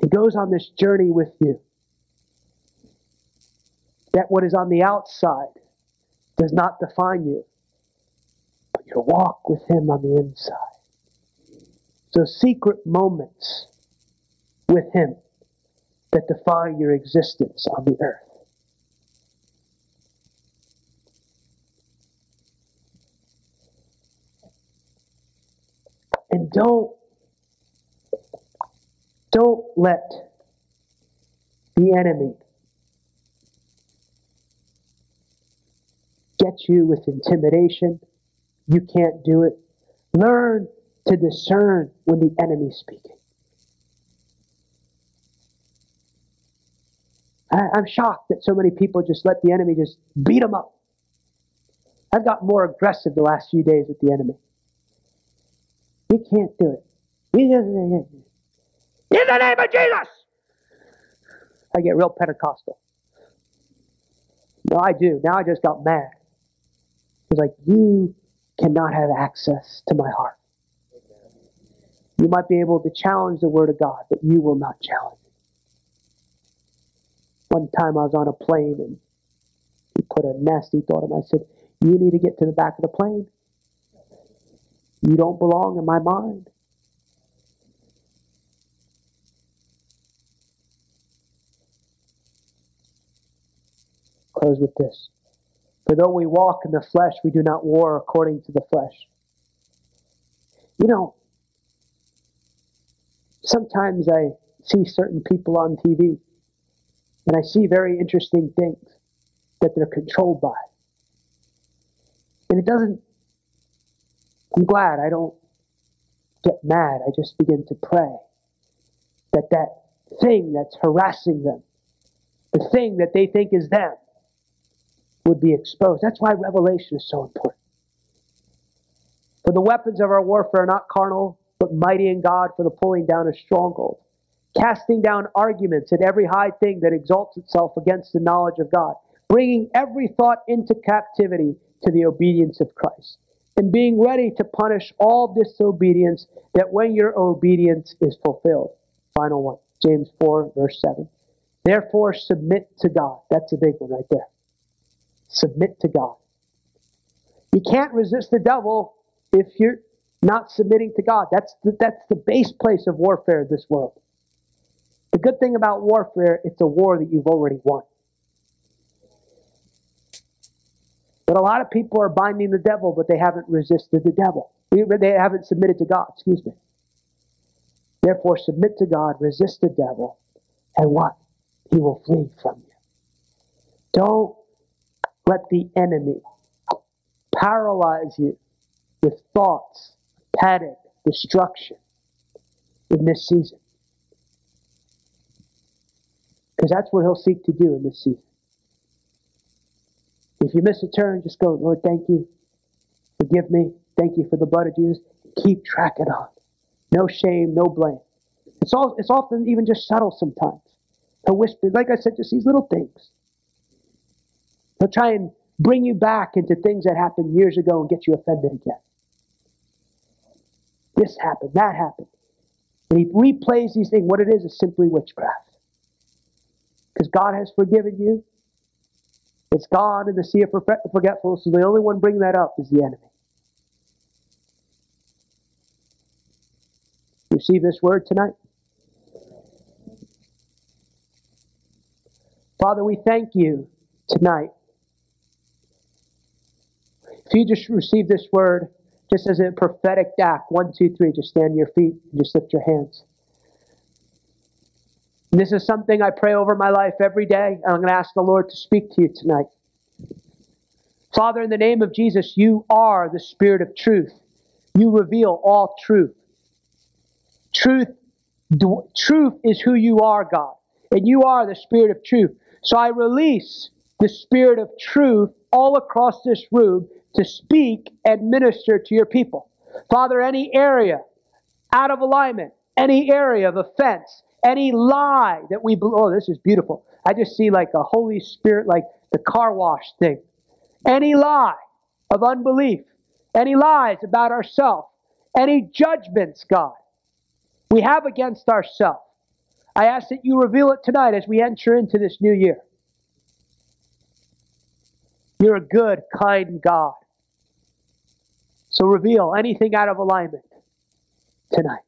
He goes on this journey with you. That what is on the outside does not define you, but your walk with Him on the inside. So, secret moments with Him that define your existence on the earth. And don't don't let the enemy get you with intimidation. You can't do it. Learn to discern when the enemy's speaking. I, am shocked that so many people just let the enemy just beat them up. I've got more aggressive the last few days with the enemy. You can't do it. In the name of Jesus! I get real Pentecostal. No, I do. Now I just got mad. It's like, you cannot have access to my heart. You might be able to challenge the Word of God, but you will not challenge it. One time I was on a plane and he put a nasty thought in. I said, You need to get to the back of the plane. You don't belong in my mind. Close with this. For though we walk in the flesh, we do not war according to the flesh. You know, sometimes I see certain people on TV and I see very interesting things that they're controlled by. And it doesn't, I'm glad I don't get mad. I just begin to pray that that thing that's harassing them, the thing that they think is them, would be exposed. That's why revelation is so important. For the weapons of our warfare are not carnal, but mighty in God for the pulling down of strongholds, casting down arguments and every high thing that exalts itself against the knowledge of God, bringing every thought into captivity to the obedience of Christ, and being ready to punish all disobedience that when your obedience is fulfilled. Final one, James 4, verse 7. Therefore, submit to God. That's a big one right there. Submit to God. You can't resist the devil if you're not submitting to God. That's the, that's the base place of warfare in this world. The good thing about warfare, it's a war that you've already won. But a lot of people are binding the devil, but they haven't resisted the devil. They haven't submitted to God, excuse me. Therefore, submit to God, resist the devil, and what? He will flee from you. Don't let the enemy paralyze you with thoughts, panic, destruction in this season. Because that's what he'll seek to do in this season. If you miss a turn, just go, Lord, thank you. Forgive me. Thank you for the blood of Jesus. Keep tracking on. No shame, no blame. It's all it's often even just subtle sometimes. To whisper, like I said, just these little things. He'll try and bring you back into things that happened years ago and get you offended again. This happened, that happened. And he replays these things. What it is is simply witchcraft. Because God has forgiven you. It's gone in the sea of forgetfulness, so the only one bringing that up is the enemy. Receive this word tonight. Father, we thank you tonight if you just receive this word, just as a prophetic act. One, two, three. Just stand to your feet and just lift your hands. This is something I pray over my life every day, and I'm going to ask the Lord to speak to you tonight. Father, in the name of Jesus, you are the Spirit of truth. You reveal all truth. Truth, truth is who you are, God, and you are the Spirit of truth. So I release the Spirit of truth all across this room to speak and minister to your people. Father, any area out of alignment, any area of offense, any lie that we, believe, oh, this is beautiful. I just see like a Holy Spirit, like the car wash thing. Any lie of unbelief, any lies about ourselves, any judgments, God, we have against ourselves. I ask that you reveal it tonight as we enter into this new year. You're a good, kind God. So reveal anything out of alignment tonight.